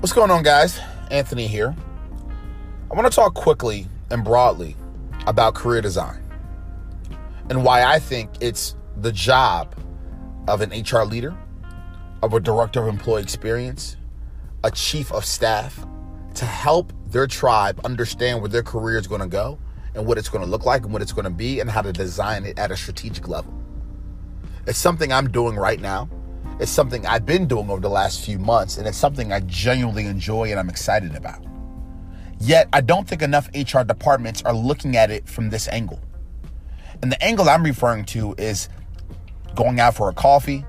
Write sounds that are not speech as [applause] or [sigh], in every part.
What's going on, guys? Anthony here. I want to talk quickly and broadly about career design and why I think it's the job of an HR leader, of a director of employee experience, a chief of staff to help their tribe understand where their career is going to go and what it's going to look like and what it's going to be and how to design it at a strategic level. It's something I'm doing right now. It's something I've been doing over the last few months, and it's something I genuinely enjoy and I'm excited about. Yet, I don't think enough HR departments are looking at it from this angle. And the angle I'm referring to is going out for a coffee,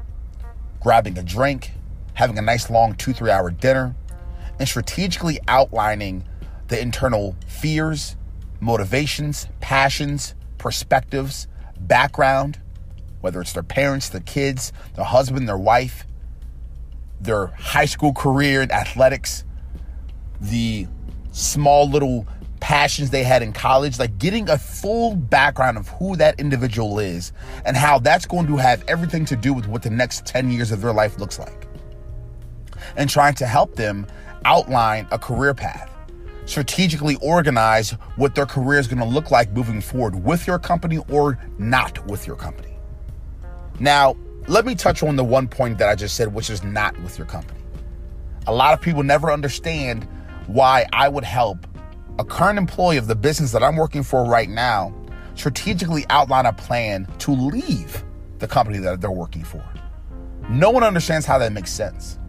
grabbing a drink, having a nice long two, three hour dinner, and strategically outlining the internal fears, motivations, passions, perspectives, background, whether it's their parents, their kids, their husband, their wife, their high school career in athletics, the small little passions they had in college, like getting a full background of who that individual is and how that's going to have everything to do with what the next 10 years of their life looks like. And trying to help them outline a career path, strategically organize what their career is going to look like moving forward with your company or not with your company. Now, let me touch on the one point that I just said, which is not with your company. A lot of people never understand why I would help a current employee of the business that I'm working for right now strategically outline a plan to leave the company that they're working for. No one understands how that makes sense.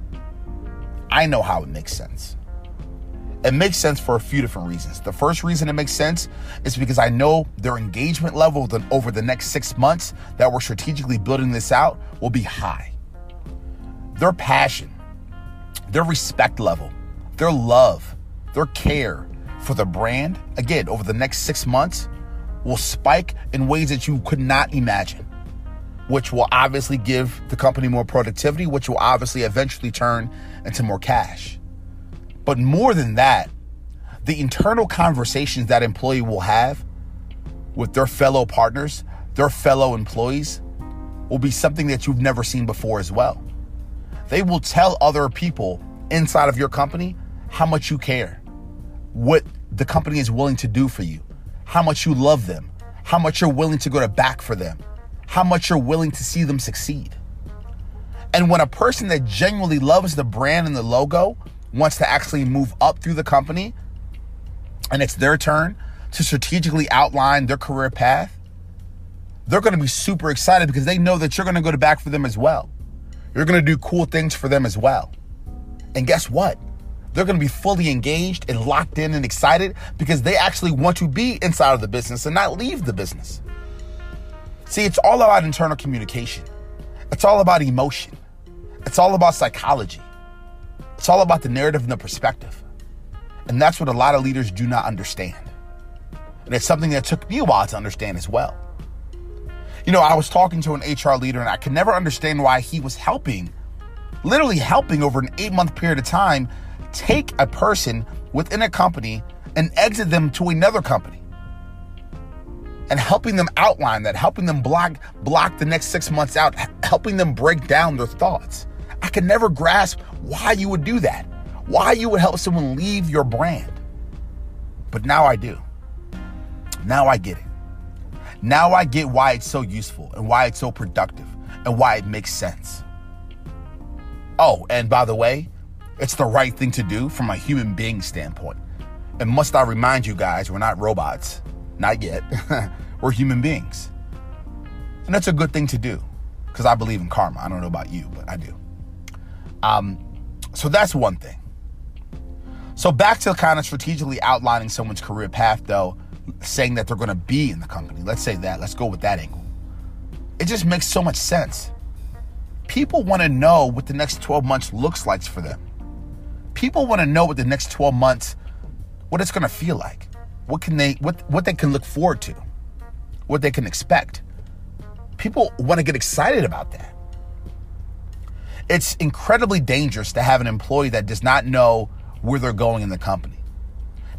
I know how it makes sense. It makes sense for a few different reasons. The first reason it makes sense is because I know their engagement level over the next six months that we're strategically building this out will be high. Their passion, their respect level, their love, their care for the brand, again, over the next six months, will spike in ways that you could not imagine, which will obviously give the company more productivity, which will obviously eventually turn into more cash. But more than that, the internal conversations that employee will have with their fellow partners, their fellow employees, will be something that you've never seen before as well. They will tell other people inside of your company how much you care, what the company is willing to do for you, how much you love them, how much you're willing to go to back for them, how much you're willing to see them succeed. And when a person that genuinely loves the brand and the logo wants to actually move up through the company and it's their turn to strategically outline their career path, they're going to be super excited because they know that you're going to go to back for them as well. You're going to do cool things for them as well. And guess what? They're going to be fully engaged and locked in and excited because they actually want to be inside of the business and not leave the business. See, it's all about internal communication. It's all about emotion. It's all about psychology. All about the narrative and the perspective. And that's what a lot of leaders do not understand. And it's something that took me a while to understand as well. You know, I was talking to an HR leader and I could never understand why he was helping, literally helping over an eight month period of time, take a person within a company and exit them to another company. And helping them outline that, helping them block block the next six months out, helping them break down their thoughts. I could never grasp why you would do that, why you would help someone leave your brand. But now I do. Now I get it. Now I get why it's so useful and why it's so productive and why it makes sense. Oh, and by the way, it's the right thing to do from a human being standpoint. And must I remind you guys, we're not robots. Not yet. [laughs] we're human beings. And that's a good thing to do because I believe in karma. I don't know about you, but I do. Um, so that's one thing. So back to kind of strategically outlining someone's career path, though, saying that they're going to be in the company. Let's say that. Let's go with that angle. It just makes so much sense. People want to know what the next 12 months looks like for them. People want to know what the next 12 months, what it's going to feel like. What can they, what, what they can look forward to, what they can expect. People want to get excited about that. It's incredibly dangerous to have an employee that does not know where they're going in the company.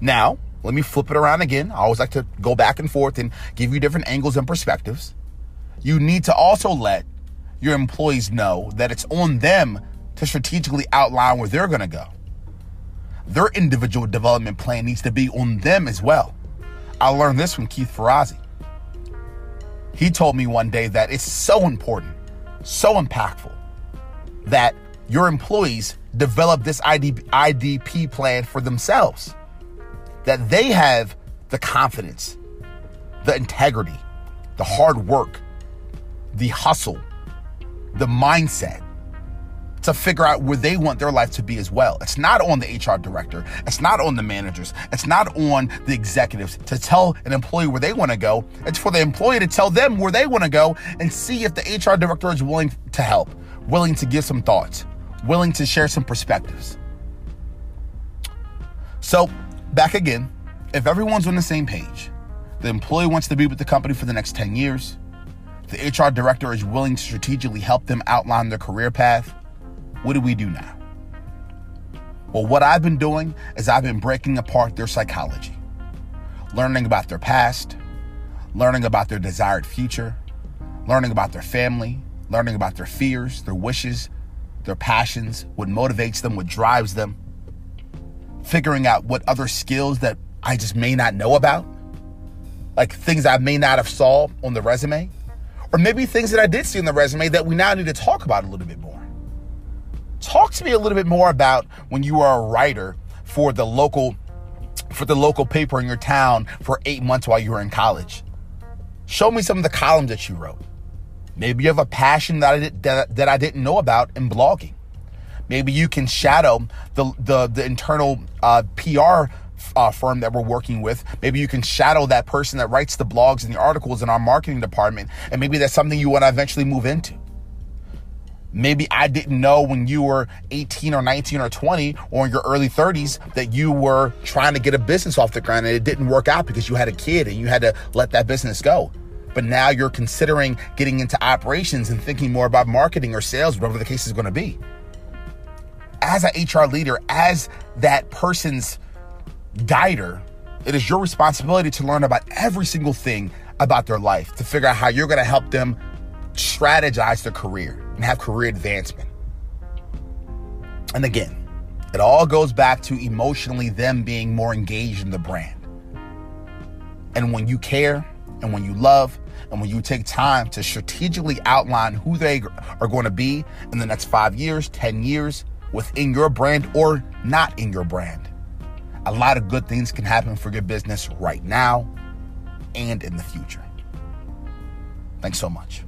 Now, let me flip it around again. I always like to go back and forth and give you different angles and perspectives. You need to also let your employees know that it's on them to strategically outline where they're going to go. their individual development plan needs to be on them as well. I learned this from Keith Ferrazzi. He told me one day that it's so important, so impactful that your employees develop this IDP plan for themselves, that they have the confidence, the integrity, the hard work, the hustle, the mindset to figure out where they want their life to be as well. It's not on the HR director. It's not on the managers. It's not on the executives to tell an employee where they want to go. It's for the employee to tell them where they want to go and see if the HR director is willing to help, willing to give some thoughts, willing to share some perspectives. So, back again, if everyone's on the same page, the employee wants to be with the company for the next 10 years, the HR director is willing to strategically help them outline their career path, what do we do now? Well, what I've been doing is I've been breaking apart their psychology, learning about their past, learning about their desired future, learning about their family, learning about their fears, their wishes, their passions, what motivates them, what drives them, figuring out what other skills that I just may not know about, like things I may not have saw on the resume, or maybe things that I did see on the resume that we now need to talk about a little bit more. Talk to me a little bit more about when you were a writer for the local for the local paper in your town for 8 months while you were in college. Show me some of the columns that you wrote. Maybe you have a passion that I, did, that, that I didn't know about in blogging. Maybe you can shadow the the, the internal uh, PR uh, firm that we're working with. Maybe you can shadow that person that writes the blogs and the articles in our marketing department, and maybe that's something you want to eventually move into. Maybe I didn't know when you were 18 or 19 or 20 or in your early 30s that you were trying to get a business off the ground and it didn't work out because you had a kid and you had to let that business go. But now you're considering getting into operations and thinking more about marketing or sales, whatever the case is going to be. As an HR leader, as that person's guider, it is your responsibility to learn about every single thing about their life, to figure out how you're going to help them strategize their career and have career advancement. And again, it all goes back to emotionally them being more engaged in the brand. And when you care and when you love and when you take time to strategically outline who they are going to be in the next five years, 10 years within your brand or not in your brand, a lot of good things can happen for your business right now and in the future. Thanks so much.